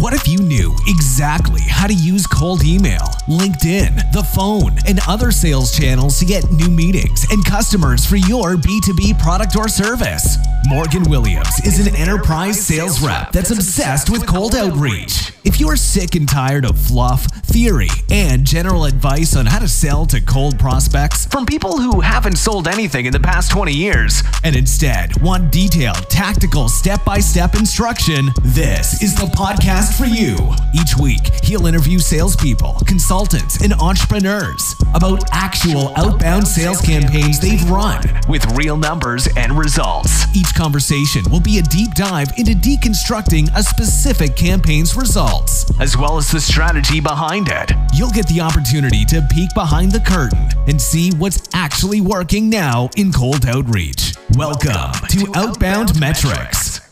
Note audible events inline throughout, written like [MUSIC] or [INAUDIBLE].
What if you knew exactly how to use cold email, LinkedIn, the phone, and other sales channels to get new meetings and customers for your B2B product or service? Morgan Williams is an enterprise sales rep that's obsessed with cold outreach. If you're sick and tired of fluff, theory, and general advice on how to sell to cold prospects from people who haven't sold anything in the past 20 years, and instead want detailed, tactical, step by step instruction, this is the podcast for you. Each week, he'll interview salespeople, consultants, and entrepreneurs about actual outbound sales campaigns they've run with real numbers and results. Each conversation will be a deep dive into deconstructing a specific campaign's results, as well as the strategy behind it. You'll get the opportunity to peek behind the curtain and see what's actually working now in cold outreach. Welcome to Outbound Metrics.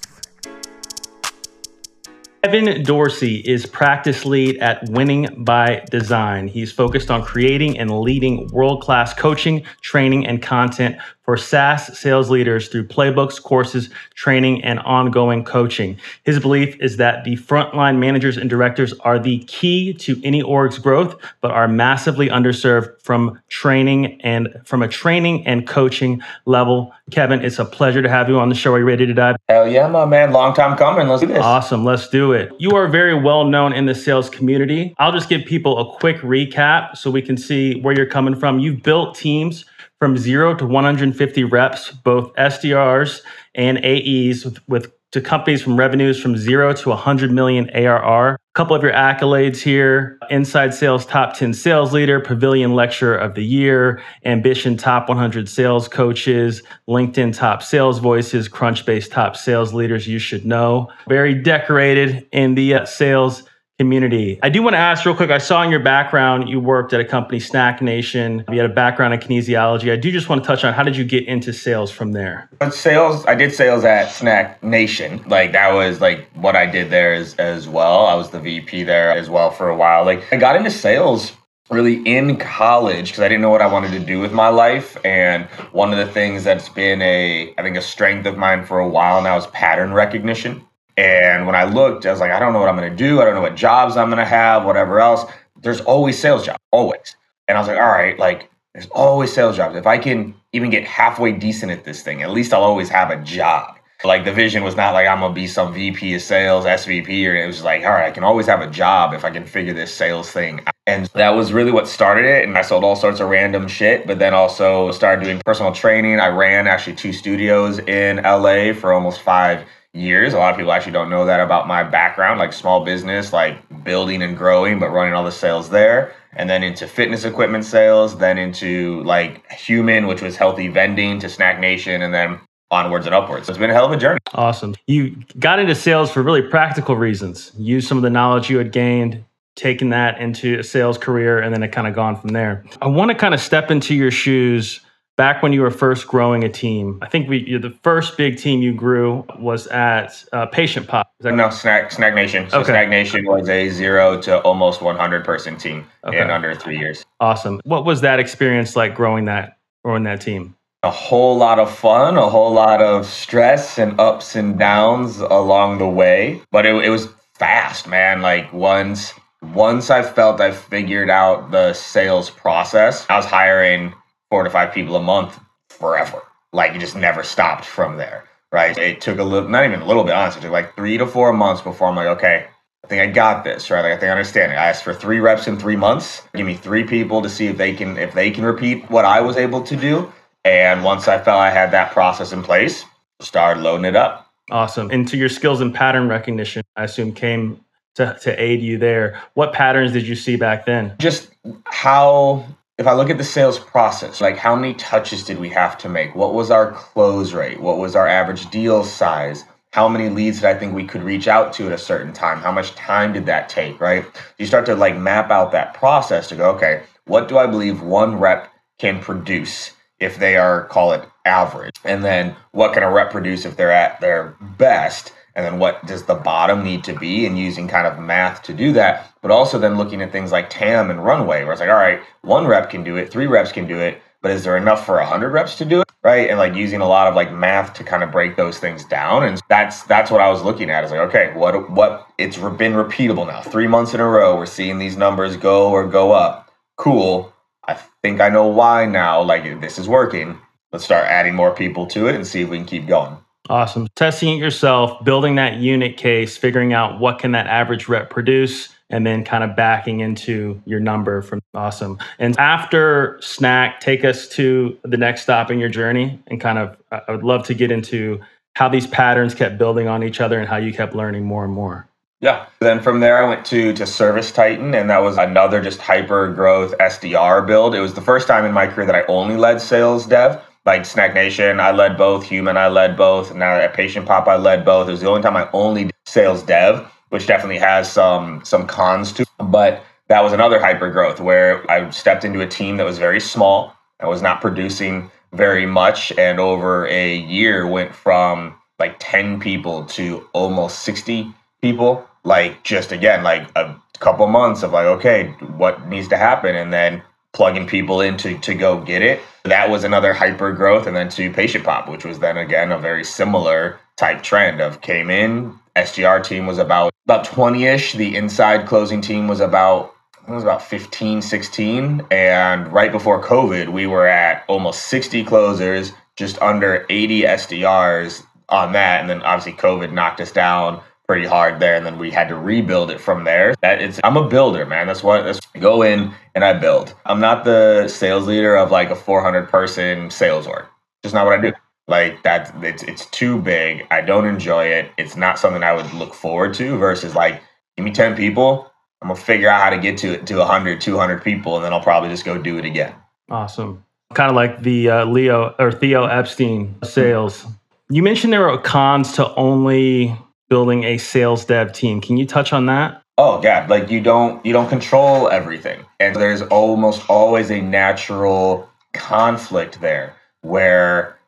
Kevin Dorsey is practice lead at Winning by Design. He's focused on creating and leading world class coaching, training, and content for SaaS sales leaders through playbooks, courses, training, and ongoing coaching. His belief is that the frontline managers and directors are the key to any org's growth, but are massively underserved from training and from a training and coaching level. Kevin, it's a pleasure to have you on the show. Are you ready to dive? Hell yeah, my man. Long time coming. Let's do this. Awesome. Let's do it. You are very well known in the sales community. I'll just give people a quick recap so we can see where you're coming from. You've built teams from zero to 150 reps, both SDRs and AEs with, with to companies from revenues from zero to 100 million ARR. A couple of your accolades here Inside Sales Top 10 Sales Leader, Pavilion Lecturer of the Year, Ambition Top 100 Sales Coaches, LinkedIn Top Sales Voices, Crunchbase Top Sales Leaders you should know. Very decorated in the uh, sales community. I do want to ask real quick. I saw in your background you worked at a company, Snack Nation. You had a background in kinesiology. I do just want to touch on how did you get into sales from there? Sales. I did sales at Snack Nation. Like that was like what I did there as as well. I was the VP there as well for a while. Like I got into sales really in college because I didn't know what I wanted to do with my life. And one of the things that's been a I think a strength of mine for a while now is pattern recognition. And when I looked, I was like, I don't know what I'm going to do. I don't know what jobs I'm going to have, whatever else. There's always sales jobs, always. And I was like, all right, like there's always sales jobs. If I can even get halfway decent at this thing, at least I'll always have a job. Like the vision was not like I'm gonna be some VP of sales, SVP, or it was like, all right, I can always have a job if I can figure this sales thing. Out. And that was really what started it. And I sold all sorts of random shit, but then also started doing personal training. I ran actually two studios in LA for almost five years. A lot of people actually don't know that about my background, like small business, like building and growing, but running all the sales there. And then into fitness equipment sales, then into like human, which was healthy vending to Snack Nation, and then onwards and upwards. So it's been a hell of a journey. Awesome. You got into sales for really practical reasons. Use some of the knowledge you had gained, taken that into a sales career, and then it kind of gone from there. I want to kind of step into your shoes back when you were first growing a team. I think we the first big team you grew was at uh, Patient Pop. no, Snack Snack Nation. So okay. Snack Nation was a zero to almost 100 person team okay. in under three years. Awesome. What was that experience like growing that growing that team? A whole lot of fun, a whole lot of stress and ups and downs along the way, but it, it was fast, man. Like once once I felt I figured out the sales process, I was hiring four to five people a month forever. Like it just never stopped from there, right? It took a little, not even a little bit, honestly, it took like three to four months before I'm like, okay, I think I got this, right? Like I think I understand it. I asked for three reps in three months. Give me three people to see if they can if they can repeat what I was able to do. And once I felt I had that process in place, started loading it up. Awesome. And to your skills and pattern recognition, I assume came to, to aid you there. What patterns did you see back then? Just how if I look at the sales process, like how many touches did we have to make? What was our close rate? What was our average deal size? How many leads did I think we could reach out to at a certain time? How much time did that take, right? You start to like map out that process to go, okay, what do I believe one rep can produce if they are, call it average? And then what can a rep produce if they're at their best? And then what does the bottom need to be and using kind of math to do that but also then looking at things like tam and runway where it's like all right one rep can do it three reps can do it but is there enough for 100 reps to do it? Right? And like using a lot of like math to kind of break those things down and that's that's what i was looking at is like okay what what it's been repeatable now. Three months in a row we're seeing these numbers go or go up. Cool. I think i know why now. Like this is working. Let's start adding more people to it and see if we can keep going Awesome. Testing it yourself, building that unit case, figuring out what can that average rep produce, and then kind of backing into your number from awesome. And after snack, take us to the next stop in your journey and kind of I would love to get into how these patterns kept building on each other and how you kept learning more and more. Yeah. Then from there, I went to to Service Titan, and that was another just hyper growth SDR build. It was the first time in my career that I only led sales dev like Snack Nation, I led both. Human, I led both. Now at Patient Pop, I led both. It was the only time I only did sales dev, which definitely has some some cons to. But that was another hyper growth where I stepped into a team that was very small. I was not producing very much, and over a year went from like 10 people to almost 60 people. Like just again, like a couple months of like, okay, what needs to happen, and then plugging people in to, to go get it. That was another hyper growth. And then to Patient Pop, which was then again a very similar type trend of came in. SDR team was about about 20-ish. The inside closing team was about it was about 15, 16. And right before COVID, we were at almost 60 closers, just under 80 SDRs on that. And then obviously COVID knocked us down pretty hard there, and then we had to rebuild it from there. That it's I'm a builder, man. That's what that's I go in and I build. I'm not the sales leader of like a 400 person sales org. Just not what I do. Like that, it's it's too big. I don't enjoy it. It's not something I would look forward to. Versus like, give me 10 people. I'm gonna figure out how to get to it to 100, 200 people, and then I'll probably just go do it again. Awesome. Kind of like the uh, Leo or Theo Epstein sales. You mentioned there were cons to only building a sales dev team. Can you touch on that? Oh yeah, like you don't you don't control everything. And there's almost always a natural conflict there where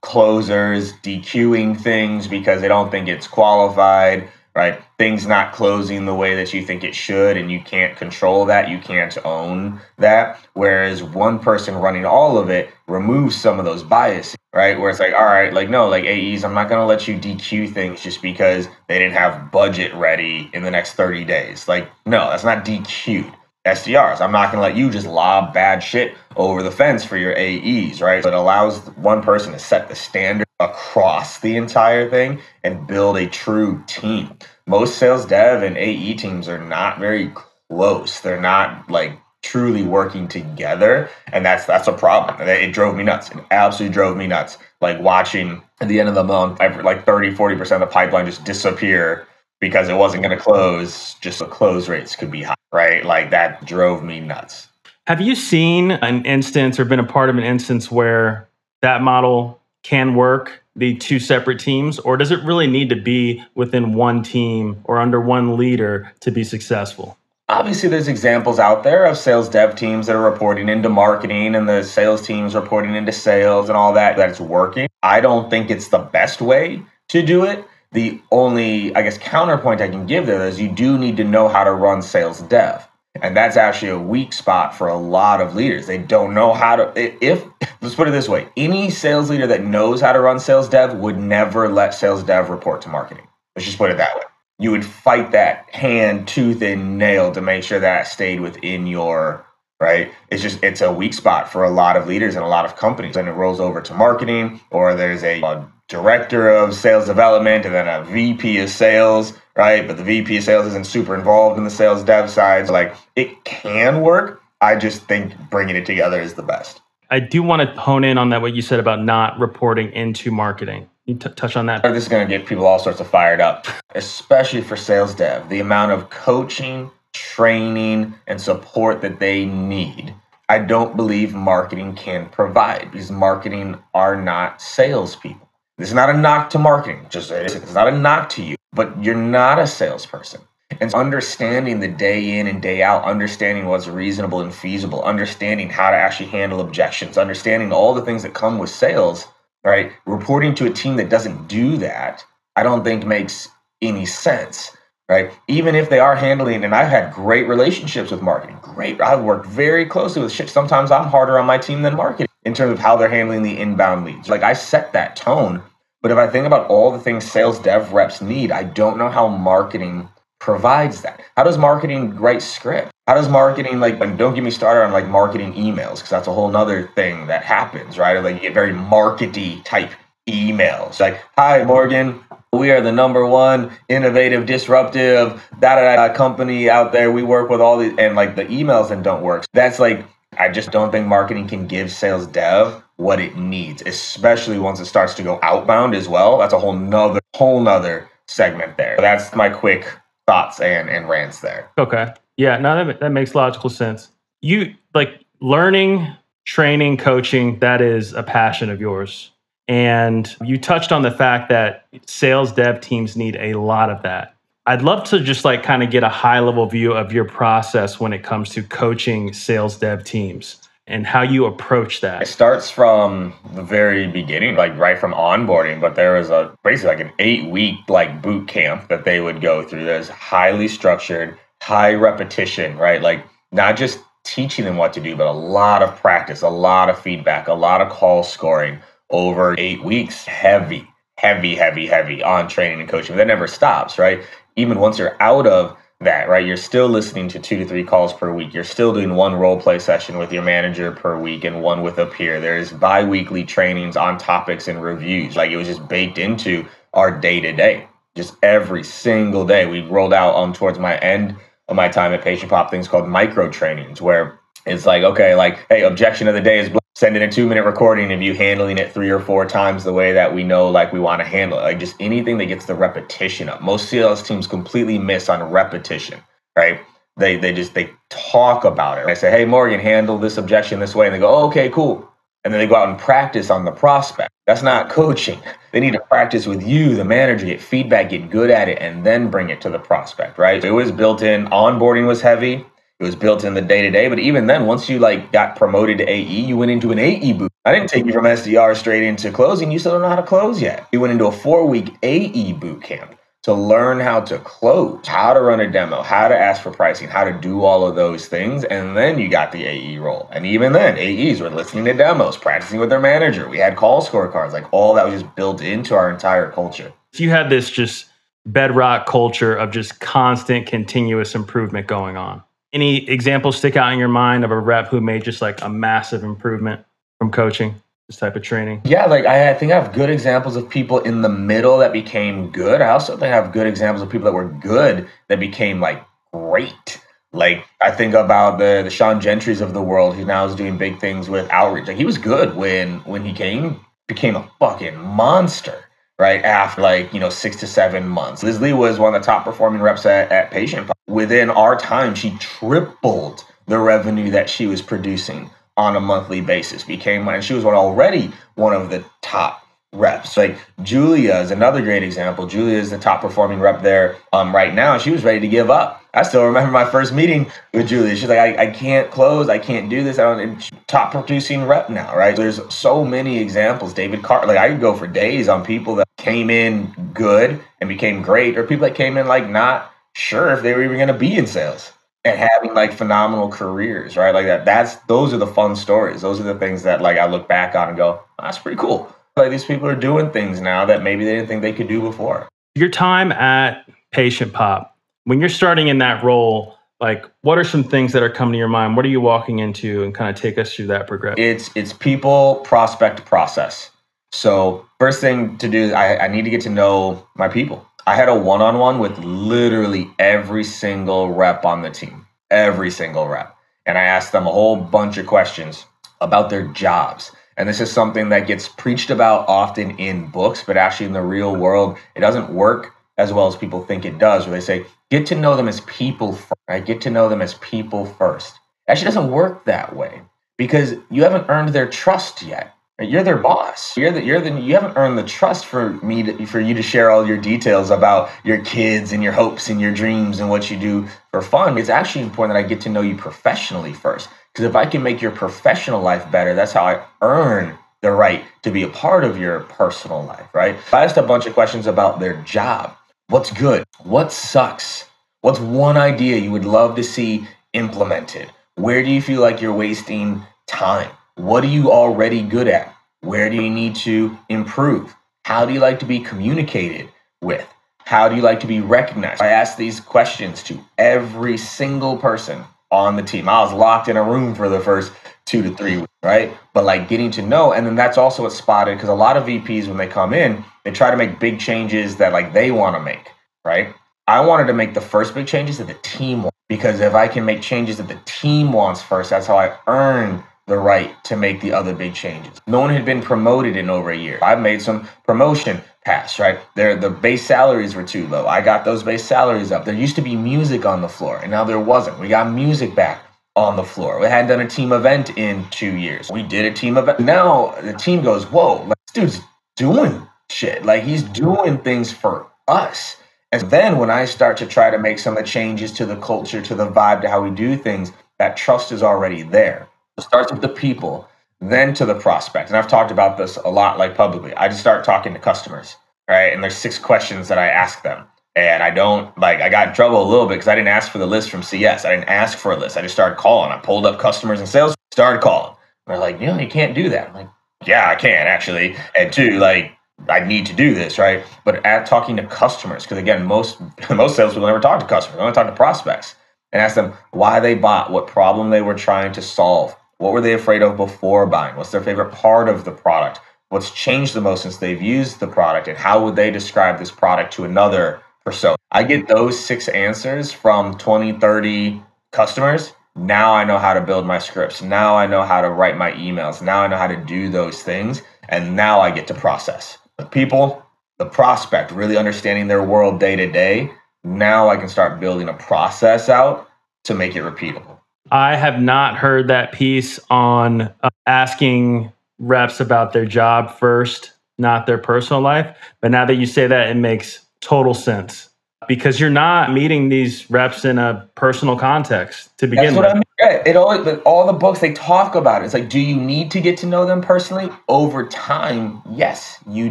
closers DQing things because they don't think it's qualified right? Things not closing the way that you think it should, and you can't control that. You can't own that. Whereas one person running all of it removes some of those biases, right? Where it's like, all right, like, no, like AEs, I'm not going to let you DQ things just because they didn't have budget ready in the next 30 days. Like, no, that's not DQ'd. SDRs. I'm not going to let you just lob bad shit over the fence for your AEs, right? So it allows one person to set the standard across the entire thing and build a true team. Most sales dev and AE teams are not very close. They're not like truly working together and that's that's a problem it drove me nuts it absolutely drove me nuts like watching at the end of the month like 30 40% of the pipeline just disappear because it wasn't going to close just the close rates could be high right? Like that drove me nuts. Have you seen an instance or been a part of an instance where that model can work the two separate teams or does it really need to be within one team or under one leader to be successful? Obviously there's examples out there of sales dev teams that are reporting into marketing and the sales teams reporting into sales and all that that's working. I don't think it's the best way to do it the only i guess counterpoint i can give there is you do need to know how to run sales dev and that's actually a weak spot for a lot of leaders. They don't know how to, if, let's put it this way any sales leader that knows how to run sales dev would never let sales dev report to marketing. Let's just put it that way. You would fight that hand, tooth, and nail to make sure that stayed within your right? It's just it's a weak spot for a lot of leaders and a lot of companies. And it rolls over to marketing, or there's a, a director of sales development and then a VP of sales right? But the VP of sales isn't super involved in the sales dev side. So like it can work. I just think bringing it together is the best. I do want to hone in on that what you said about not reporting into marketing. you t- touch on that? This is going to get people all sorts of fired up, especially for sales dev. The amount of coaching, training, and support that they need. I don't believe marketing can provide because marketing are not salespeople. Is not a knock to marketing, just it's not a knock to you, but you're not a salesperson. And understanding the day in and day out, understanding what's reasonable and feasible, understanding how to actually handle objections, understanding all the things that come with sales, right? Reporting to a team that doesn't do that, I don't think makes any sense, right? Even if they are handling, and I've had great relationships with marketing, great. I've worked very closely with shit. Sometimes I'm harder on my team than marketing in terms of how they're handling the inbound leads. Like I set that tone. But if I think about all the things sales dev reps need, I don't know how marketing provides that? How does marketing write script? How does marketing like and don't get me started on like marketing emails because that's a whole nother thing that happens, right? Or like you get very markety type emails. Like, hi Morgan, we are the number one innovative, disruptive da da da company out there. We work with all these and like the emails then don't work. That's like I just don't think marketing can give sales dev what it needs, especially once it starts to go outbound as well. That's a whole nother whole nother segment there. That's my quick thoughts and, and rants there. Okay. Yeah, no, that, that makes logical sense. You like learning, training, coaching, that is a passion of yours. And you touched on the fact that sales dev teams need a lot of that. I'd love to just like kind of get a high level view of your process when it comes to coaching sales dev teams and how you approach that? It starts from the very beginning, like right from onboarding. But there was a basically like an eight week like boot camp that they would go through. That's highly structured, high repetition, right? Like not just teaching them what to do, but a lot of practice, a lot of feedback, a lot of call scoring over eight weeks. Heavy, heavy, heavy, heavy on training and coaching. But That never stops, right? Even once you're out of that, right? You're still listening to two to three calls per week. You're still doing one role play session with your manager per week and one with a peer. There's bi weekly trainings on topics and reviews. Like it was just baked into our day to day, just every single day. We rolled out on towards my end of my time at Patient Pop things called micro trainings where it's like, okay, like, hey, objection of the day is send in a two minute recording of you handling it three or four times the way that we know like we want to handle it. Like just anything that gets the repetition up. Most sales teams completely miss on repetition right? They they just they talk about it. I say hey morgan handle this objection this way and they go oh, okay cool. And then they go out and practice on the prospect. That's not coaching. [LAUGHS] They need to practice with you the manager get feedback get good at it and then bring it to the prospect right? It was built in. Onboarding was heavy it was built in the day to day. But even then, once you like got promoted to AE, you went into an AE boot. I didn't take you from SDR straight into closing. You still don't know how to close yet. You went into a four week AE boot camp to learn how to close, how to run a demo, how to ask for pricing, how to do all of those things. And then you got the AE role. And even then, AEs were listening to demos, practicing with their manager. We had call scorecards, like all that was just built into our entire culture. So you had this just bedrock culture of just constant, continuous improvement going on. Any examples stick out in your mind of a rep who made just like a massive improvement from coaching this type of training? Yeah, like I, I think I have good examples of people in the middle that became good. I also think I have good examples of people that were good that became like great. Like I think about the the Sean Gentrys of the world, who now is doing big things with outreach. Like he was good when when he came, became a fucking monster right after like you know six to seven months liz lee was one of the top performing reps at, at patient within our time she tripled the revenue that she was producing on a monthly basis became and she was one already one of the top reps like julia is another great example julia is the top performing rep there um, right now she was ready to give up I still remember my first meeting with Julia. She's like, I, I can't close. I can't do this. I don't, top producing rep now, right? There's so many examples. David carter like I could go for days on people that came in good and became great, or people that came in like not sure if they were even going to be in sales and having like phenomenal careers, right? Like that. That's those are the fun stories. Those are the things that like I look back on and go, that's pretty cool. Like these people are doing things now that maybe they didn't think they could do before. Your time at Patient Pop when you're starting in that role, like what are some things that are coming to your mind? What are you walking into and kind of take us through that progression? It's it's people, prospect, process. So first thing to do, I, I need to get to know my people. I had a one-on-one with literally every single rep on the team, every single rep. And I asked them a whole bunch of questions about their jobs And this is something that gets preached about often in books, but actually in the real world, it doesn't work as well as people think it does, where they say, get to know them as people first, right? Get to know them as people first. Actually doesn't work that way because you haven't earned their trust yet. You're their boss. You're the, you're the, you haven't earned the trust for me to, for you to share all your details about your kids and your hopes and your dreams and what you do for fun. It's actually important that I get to know you professionally first. Because if I can make your professional life better, that's how I earn the right to be a part of your personal life, right? I asked a bunch of questions about their job. What's good? What sucks? What's one idea you would love to see implemented? Where do you feel like you're wasting time? What are you already good at? Where do you need to improve? How do you like to be communicated with? How do you like to be recognized? I asked these questions to every single person on the team. I was locked in a room for the first two to three weeks, right? But like getting to know, and then that's also what's spotted because a lot of VPs, when they come in, they try to make big changes that like they want to make, right? I wanted to make the first big changes that the team wants because if I can make changes that the team wants first, that's how I earn the right to make the other big changes. No one had been promoted in over a year. I've made some promotion pass, right? There the base salaries were too low. I got those base salaries up. There used to be music on the floor, and now there wasn't. We got music back on the floor. We hadn't done a team event in two years. We did a team event. Now the team goes, whoa, this dude's doing shit. Like he's doing things for us. And then when I start to try to make some of the changes to the culture, to the vibe, to how we do things, that trust is already there. It starts with the people, then to the prospect. And I've talked about this a lot, like publicly. I just start talking to customers, right? And there's six questions that I ask them. And I don't like, I got in trouble a little bit because I didn't ask for the list from CS. I didn't ask for a list. I just started calling. I pulled up customers and sales, started calling. And They're like, you know, you can't do that. I'm like, yeah, I can actually. And two, like, I need to do this, right? But at talking to customers, because again, most [LAUGHS] most salespeople never talk to customers. They only talk to prospects and ask them why they bought, what problem they were trying to solve, what were they afraid of before buying? What's their favorite part of the product? What's changed the most since they've used the product? And how would they describe this product to another persona? I get those six answers from 20, 30 customers. Now I know how to build my scripts. Now I know how to write my emails. Now I know how to do those things. And now I get to process. The people, the prospect, really understanding their world day to day. Now I can start building a process out to make it repeatable. I have not heard that piece on uh, asking reps about their job first, not their personal life. But now that you say that, it makes total sense because you're not meeting these reps in a personal context to begin That's with. I mean. It always, all the books they talk about it. It's like, do you need to get to know them personally over time? Yes, you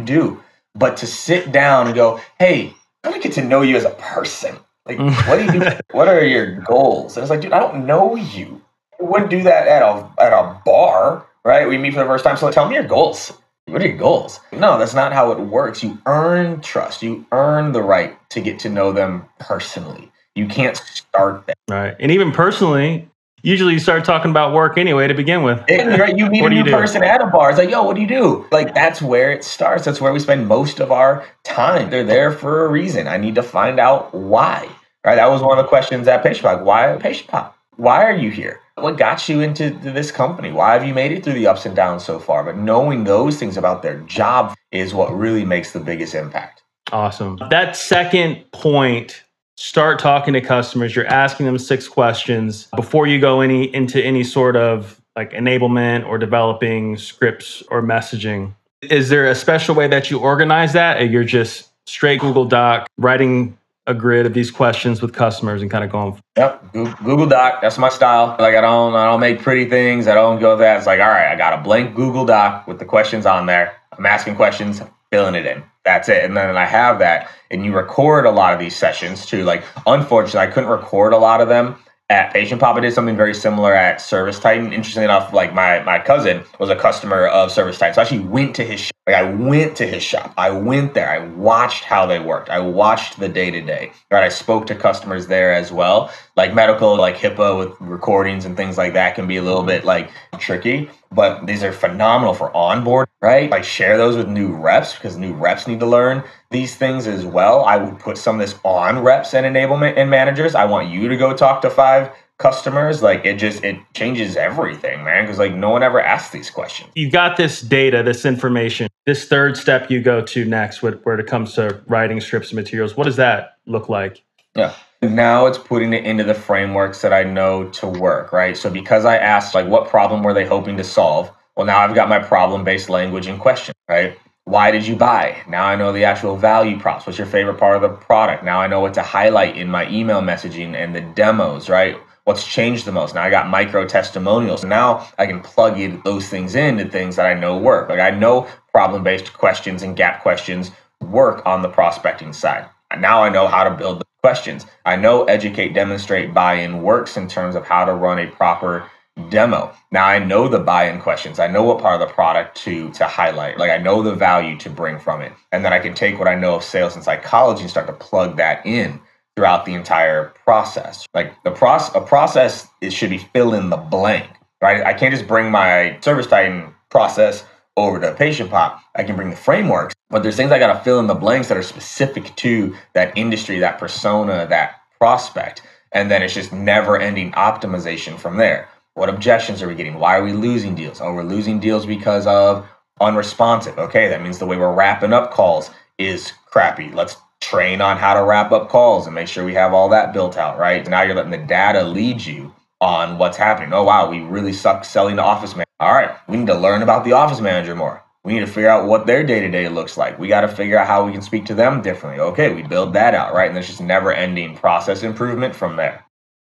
do. But to sit down and go, hey, I want to get to know you as a person. Like, what do you [LAUGHS] what are your goals? And it's like, dude, I don't know you. You wouldn't do that at a at a bar, right? We meet for the first time. So like, tell me your goals. What are your goals? No, that's not how it works. You earn trust. You earn the right to get to know them personally. You can't start that. Right. And even personally, usually you start talking about work anyway to begin with. It, right? You meet a new person at a bar. It's like, yo, what do you do? Like that's where it starts. That's where we spend most of our time. They're there for a reason. I need to find out why. Right? That was one of the questions at PatientPop. Why PatientPop? Why are you here? What got you into this company? Why have you made it through the ups and downs so far? But knowing those things about their job is what really makes the biggest impact. Awesome. That second point, start talking to customers. You're asking them six questions before you go any into any sort of like enablement or developing scripts or messaging. Is there a special way that you organize that? You're just straight Google Doc writing a grid of these questions with customers and kind of going Yep, Google Doc. That's my style. Like I don't, I don't make pretty things. I don't go that. It's like, all right, I got a blank Google Doc with the questions on there. I'm asking questions, filling it in. That's it. And then I have that, and you record a lot of these sessions too. Like, unfortunately, I couldn't record a lot of them at Patient Pop. I did something very similar at Service Titan. Interestingly enough, like my my cousin was a customer of Service Titan, so I actually went to his. Shop. Like I went to his shop. I went there. I watched how they worked. I watched the day to day. Right. I spoke to customers there as well. Like medical, like HIPAA with recordings and things like that can be a little bit like tricky, but these are phenomenal for onboard. Right. Like share those with new reps because new reps need to learn these things as well. I would put some of this on reps and enablement and managers. I want you to go talk to five customers, like it just it changes everything, man. Because like no one ever asks these questions. You got this data, this information. This third step you go to next, where, where it comes to writing scripts and materials. What does that look like? Yeah. Now it's putting it into the frameworks that I know to work, right? So because I asked like what problem were they hoping to solve? Well, now I've got my problem-based language in question, right? Why did you buy? Now I know the actual value props. What's your favorite part of the product? Now I know what to highlight in my email messaging and the demos, right? What's changed the most? Now I got micro testimonials. Now I can plug in those things into things that I know work. Like I know problem based questions and gap questions work on the prospecting side. Now I know how to build the questions. I know educate, demonstrate, buy in works in terms of how to run a proper demo. Now I know the buy-in questions. I know what part of the product to to highlight. Like I know the value to bring from it. And then I can take what I know of sales and psychology and start to plug that in throughout the entire process. Like the process, a process it should be fill in the blank, right? I can't just bring my service titan process over to patient pop. I can bring the frameworks, but there's things I got to fill in the blanks that are specific to that industry, that persona, that prospect. And then it's just never ending optimization from there. What objections are we getting? Why are we losing deals? Oh, we're losing deals because of unresponsive. Okay, that means the way we're wrapping up calls is crappy. Let's train on how to wrap up calls and make sure we have all that built out, right? Now you're letting the data lead you on what's happening. Oh, wow, we really suck selling the office manager. All right, we need to learn about the office manager more. We need to figure out what their day to day looks like. We got to figure out how we can speak to them differently. Okay, we build that out, right? And there's just never ending process improvement from there.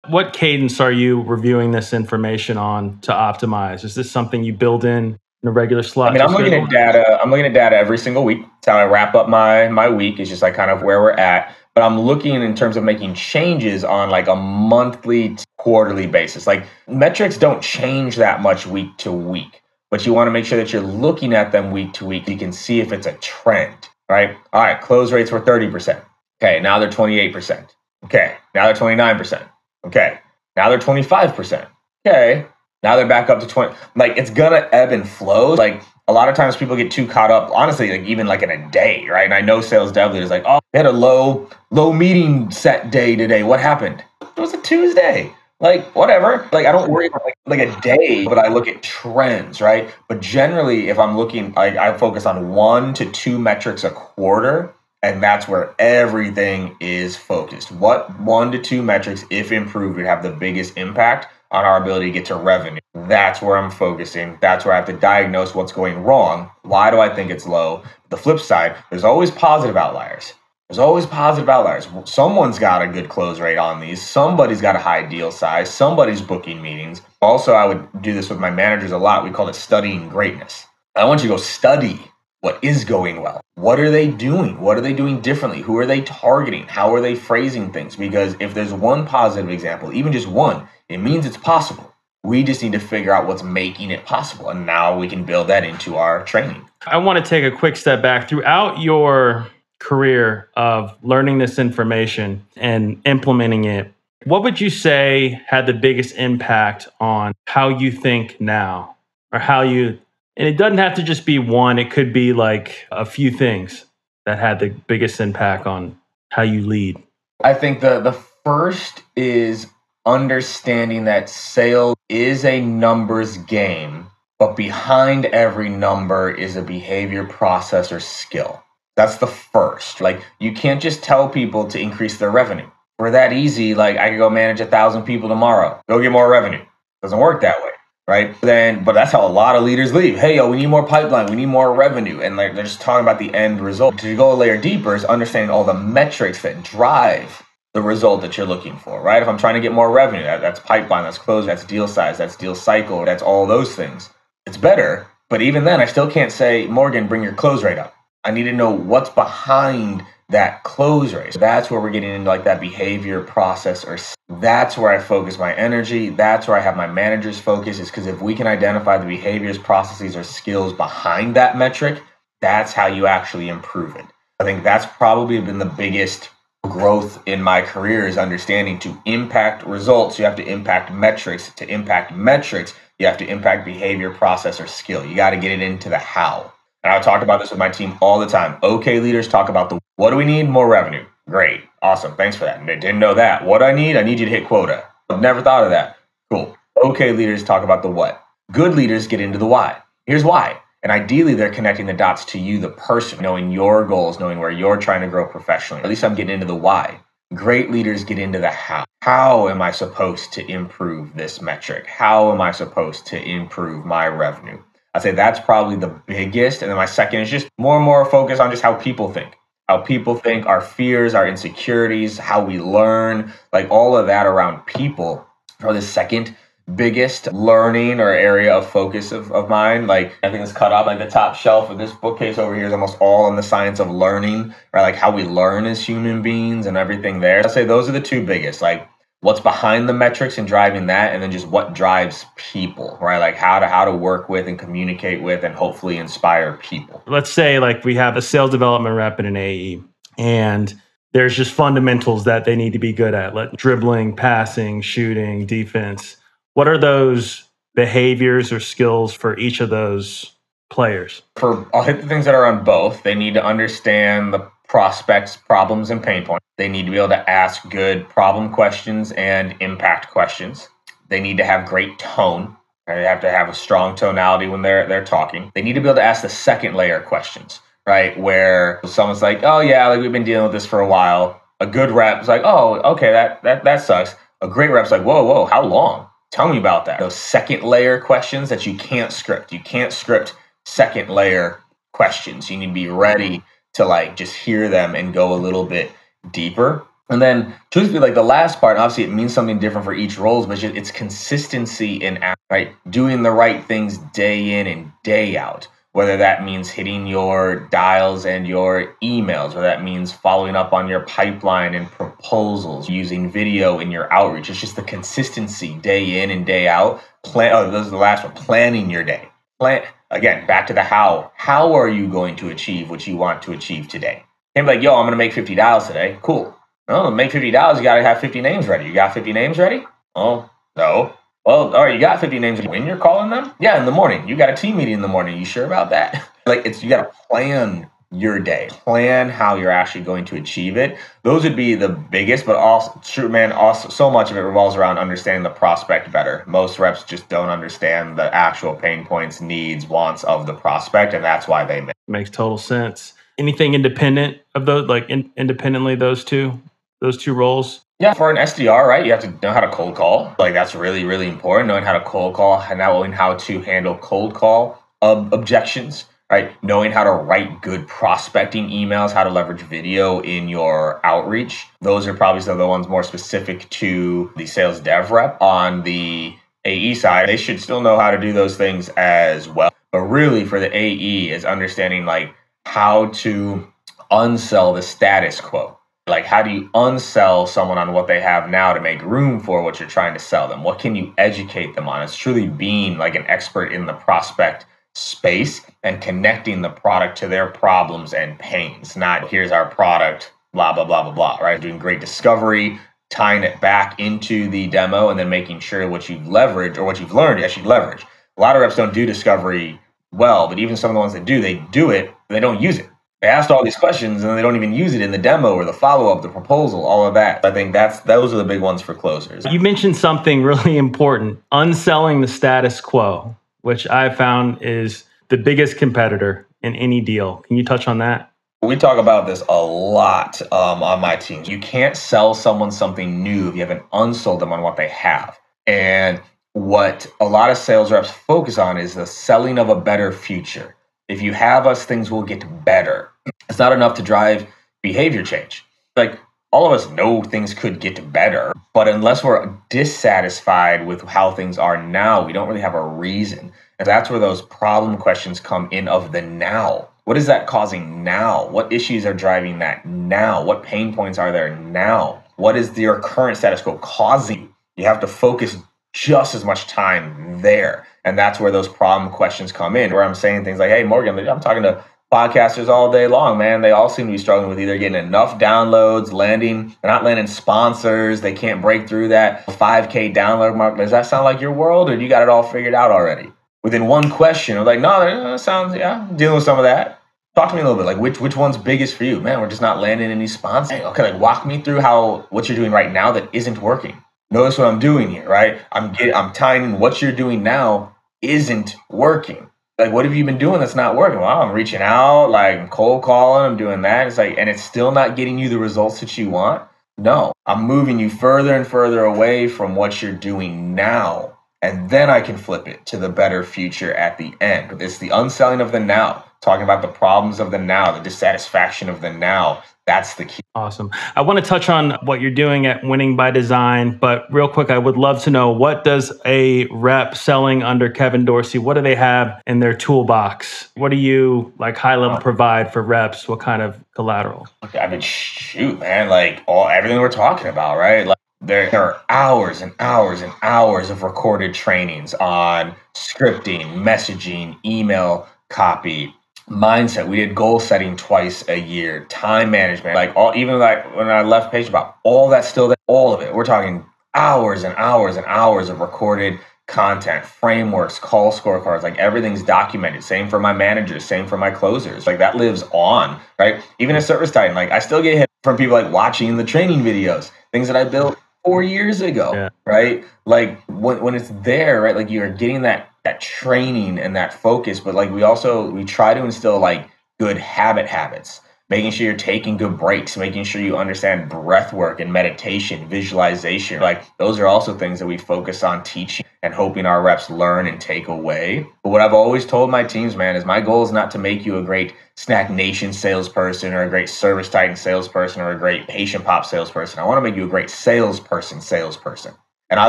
What cadence are you reviewing this information on to optimize? Is this something you build in in a regular slot? I mean, I'm looking at data. I'm looking at data every single week. It's how I wrap up my my week. It's just like kind of where we're at. But I'm looking in terms of making changes on like a monthly, quarterly basis. Like metrics don't change that much week to week, but you want to make sure that you're looking at them week to week. You can see if it's a trend, right? All right, close rates were 30%. Okay, now they're 28%. Okay, now they're 29%. Okay, now they're 25%. Okay, now they're back up to 20. Like it's gonna ebb and flow. Like a lot of times people get too caught up, honestly, like even like in a day, right? And I know sales dev leaders like, oh, we had a low, low meeting set day today. What happened? It was a Tuesday. Like whatever. Like I don't worry about like, like a day, but I look at trends, right? But generally, if I'm looking, I, I focus on one to two metrics a quarter and that's where everything is focused. What one to two metrics, if improved, would have the biggest impact on our ability to get to revenue? That's where I'm focusing. That's where I have to diagnose what's going wrong. Why do I think it's low? The flip side, there's always positive outliers. There's always positive outliers. Someone's got a good close rate on these. Somebody's got a high deal size. Somebody's booking meetings. Also, I would do this with my managers a lot. We call it studying greatness. I want you to go study what is going well? What are they doing? What are they doing differently? Who are they targeting? How are they phrasing things? Because if there's one positive example, even just one, it means it's possible. We just need to figure out what's making it possible. And now we can build that into our training. I want to take a quick step back. Throughout your career of learning this information and implementing it, what would you say had the biggest impact on how you think now or how you and it doesn't have to just be one, it could be like a few things that had the biggest impact on how you lead. I think the the first is understanding that sales is a numbers game, but behind every number is a behavior process or skill. That's the first. Like you can't just tell people to increase their revenue. For that easy, like I could go manage a thousand people tomorrow. Go get more revenue. Doesn't work that way right? Then, but that's how a lot of leaders leave. Hey, yo, we need more pipeline, we need more revenue, and like they're just talking about the end result. To go a layer deeper is understanding all the metrics that drive the result that you're looking for, right? If I'm trying to get more revenue, that, that's pipeline, that's close, that's deal size, that's deal cycle, that's all those things. It's better, but even then, I still can't say, Morgan, bring your close rate up. I need to know what's behind that close rate. That's where we're getting into like that behavior process or that's where I focus my energy. That's where I have my managers focus is because if we can identify the behaviors, processes, or skills behind that metric, that's how you actually improve it. I think that's probably been the biggest growth in my career is understanding to impact results, you have to impact metrics. To impact metrics, you have to impact behavior, process, or skill. You got to get it into the how. And I talk about this with my team all the time. Okay, leaders talk about the what do we need? More revenue. Great. Awesome. Thanks for that. Didn't know that. What do I need? I need you to hit quota. I've never thought of that. Cool. Okay, leaders talk about the what. Good leaders get into the why. Here's why. And ideally, they're connecting the dots to you, the person, knowing your goals, knowing where you're trying to grow professionally. At least I'm getting into the why. Great leaders get into the how. How am I supposed to improve this metric? How am I supposed to improve my revenue? I'd say that's probably the biggest. And then my second is just more and more focus on just how people think. How people think, our fears, our insecurities, how we learn, like all of that around people are the second biggest learning or area of focus of, of mine. Like it's cut off like the top shelf of this bookcase over here is almost all in the science of learning, right? Like how we learn as human beings and everything there. I'd say those are the two biggest. Like what's behind the metrics and driving that and then just what drives people right like how to how to work with and communicate with and hopefully inspire people let's say like we have a sales development rep and an ae and there's just fundamentals that they need to be good at like dribbling passing shooting defense what are those behaviors or skills for each of those players? For I'll hit the things that are on both. They need to understand the prospects' problems and pain points. They need to be able to ask good problem questions and impact questions. They need to have great tone. They have to have a strong tonality when they're they're talking. They need to be able to ask the second layer questions, right? Where someone's like, "Oh yeah, like we've been dealing with this for a while." A good rep is like, "Oh, okay, that that that sucks." A great rep's like, "Whoa, whoa, how long?" Tell me about that. Those second layer questions that you can't script. You can't script second layer questions. You need to be ready to like just hear them and go a little bit deeper. And then, truthfully, like the last part, obviously, it means something different for each role, but it's consistency in right doing the right things day in and day out whether that means hitting your dials and your emails, whether that means following up on your pipeline and proposals, using video in your outreach. It's just the consistency day in and day out. Plan. Oh, those are the last one. Planning your day. Plan again. Back to the how. How are you going to achieve what you want to achieve today? Can't be like, yo, I'm going to make $50 today. Cool. No, make $50, You got to have 50 names ready. You got 50 names ready? Oh, no. Well, all right, you got 50 names when you're calling them? Yeah, in the morning. You got a team meeting in the morning. You sure about that? [LAUGHS] like it's you got to plan your day. Plan how you're actually going to achieve it. Those would be the biggest, but also true man, also so much of it revolves around understanding the prospect better. Most reps just don't understand the actual pain points, needs, wants of the prospect, and that's why they make makes total sense. Anything independent of those like in, independently those two those two roles? Yeah, for an SDR, right, you have to know how to cold call. Like that's really, really important. Knowing how to cold call, and knowing how to handle cold call um, objections, right? Knowing how to write good prospecting emails, how to leverage video in your outreach. Those are probably some of the ones more specific to the sales dev rep. On the AE side, they should still know how to do those things as well. But really, for the AE, is understanding like how to unsell the status quo like how do you unsell someone on what they have now to make room for what you're trying to sell them what can you educate them on it's truly being like an expert in the prospect space and connecting the product to their problems and pains. Not here's our product blah blah blah blah blah right? Doing great discovery tying it back into the demo and then making sure what you've leveraged or what you've learned you actually leverage. A lot of reps don't do discovery well but even some of the ones that do they do it they don't use it. They asked all these questions and they don't even use it in the demo or the follow-up the proposal all of that. I think that's those are the big ones for closers. You mentioned something really [LAUGHS] important unselling the status quo which i found is the biggest competitor in any deal. Can you touch on that? We talk about this a lot um, on my team you can't sell someone something new if you haven't unsold them on what they have. And what a lot of sales reps focus on is the selling of a better future. If you have us, things will get better. It's not enough to drive behavior change. Like all of us know things could get better, but unless we're dissatisfied with how things are now, we don't really have a reason. And that's where those problem questions come in of the now. What is that causing now? What issues are driving that now? What pain points are there now? What is your current status quo causing? You have to focus just as much time there. And that's where those problem questions come in, where I'm saying things like, hey, Morgan, I'm talking to podcasters all day long, man. They all seem to be struggling with either getting enough downloads, landing, they're not landing sponsors, they can't break through that 5K download mark. Does that sound like your world, or you got it all figured out already? Within one question, I'm like, no, that sounds, yeah, dealing with some of that. Talk to me a little bit, like which which one's biggest for you, man? We're just not landing any sponsors. Okay, like walk me through how what you're doing right now that isn't working Notice what I'm doing here, right? I'm getting, I'm tying in what you're doing now isn't working. Like, what have you been doing that's not working? Well, I'm reaching out, like I'm cold calling, I'm doing that. It's like, and it's still not getting you the results that you want. No, I'm moving you further and further away from what you're doing now. And then I can flip it to the better future at the end. It's the unselling of the now, talking about the problems of the now, the dissatisfaction of the now, that's the key. Awesome. I want to touch on what you're doing at Winning by Design, but real quick, I would love to know what does a rep selling under Kevin Dorsey, what do they have in their toolbox? What do you like high level provide for reps? What kind of collateral? I mean, shoot, man, like all everything we're talking about, right? Like there, there are hours and hours and hours of recorded trainings on scripting, messaging, email copy, mindset. We did goal setting twice a year, time management, like all even like when I left page about all that still there, all of it. We're talking hours and hours and hours of recorded content, frameworks, call scorecards, like everything's documented. Same for my managers, same for my closers. Like that lives on, right? Even a ServiceTitan, like I still get hit from people like watching the training videos, things that I built four years ago, yeah. right? Like when, when it's there, right? Like you're getting that that training and that focus, but like we also we try to instill like good habit habits, making sure you're taking good breaks, making sure you understand breath work and meditation, visualization. Like those are also things that we focus on teaching and hoping our reps learn and take away. But what I've always told my teams, man, is my goal is not to make you a great SnackNation salesperson or a great ServiceTitan salesperson or a great PatientPop salesperson. I want to make you a great salesperson salesperson. And I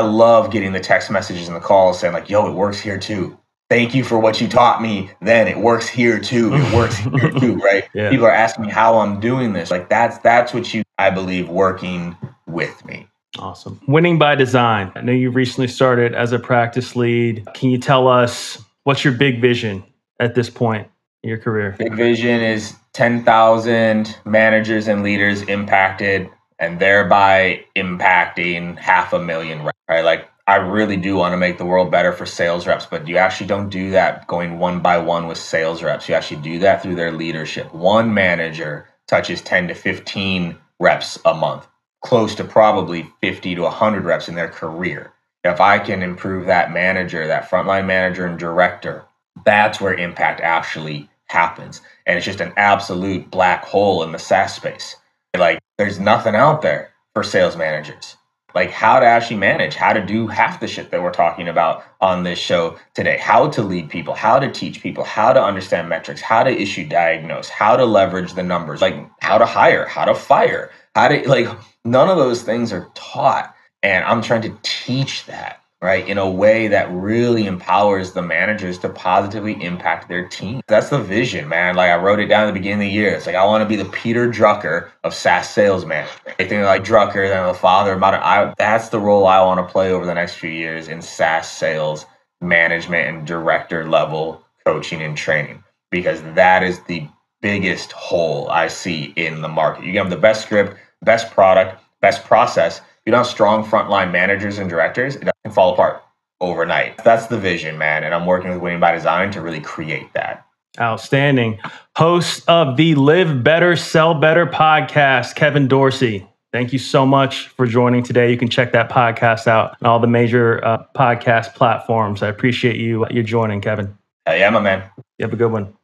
love getting the text messages and the calls saying like, "Yo, it works here too." Thank you for what you taught me. Then it works here too. It works here too, [LAUGHS] right? Yeah. People are asking me how I'm doing this. Like that's that's what you I believe working with me. Awesome. Winning by design. I know you recently started as a practice lead. Can you tell us what's your big vision at this point in your career? Big vision is 10,000 managers and leaders impacted and thereby impacting half a million, right? Like I really do want to make the world better for sales reps, but you actually don't do that going one by one with sales reps. You actually do that through their leadership. One manager touches 10 to 15 reps a month close to probably 50 to 100 reps in their career. If I can improve that manager, that frontline manager and director, that's where impact actually happens. And it's just an absolute black hole in the SaaS space. Like there's nothing out there for sales managers. Like how to actually manage, how to do half the shit that we're talking about on this show today, how to lead people, how to teach people, how to understand metrics, how to issue diagnose, how to leverage the numbers, like how to hire, how to fire, how to like none of those things are taught. And I'm trying to teach that, right, in a way that really empowers the managers to positively impact their team. That's the vision, man. Like I wrote it down at the beginning of the year. It's like I want to be the Peter Drucker of SaaS sales management. I think like Drucker, then the father, mother. I, that's the role I want to play over the next few years in SaaS sales management and director level coaching and training because that is the biggest hole I see in the market. You have the best script, best product, best process. You don't have strong frontline managers and directors, it can fall apart overnight. That's the vision, man. And I'm working with Winning by Design to really create that. Outstanding. Host of the Live Better, Sell Better podcast, Kevin Dorsey. Thank you so much for joining today. You can check that podcast out on all the major uh, podcast platforms. I appreciate you you joining, Kevin. Hey, yeah, my man. You have a good one.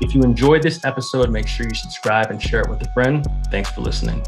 If you enjoyed this episode, make sure you subscribe and share it with a friend. Thanks for listening.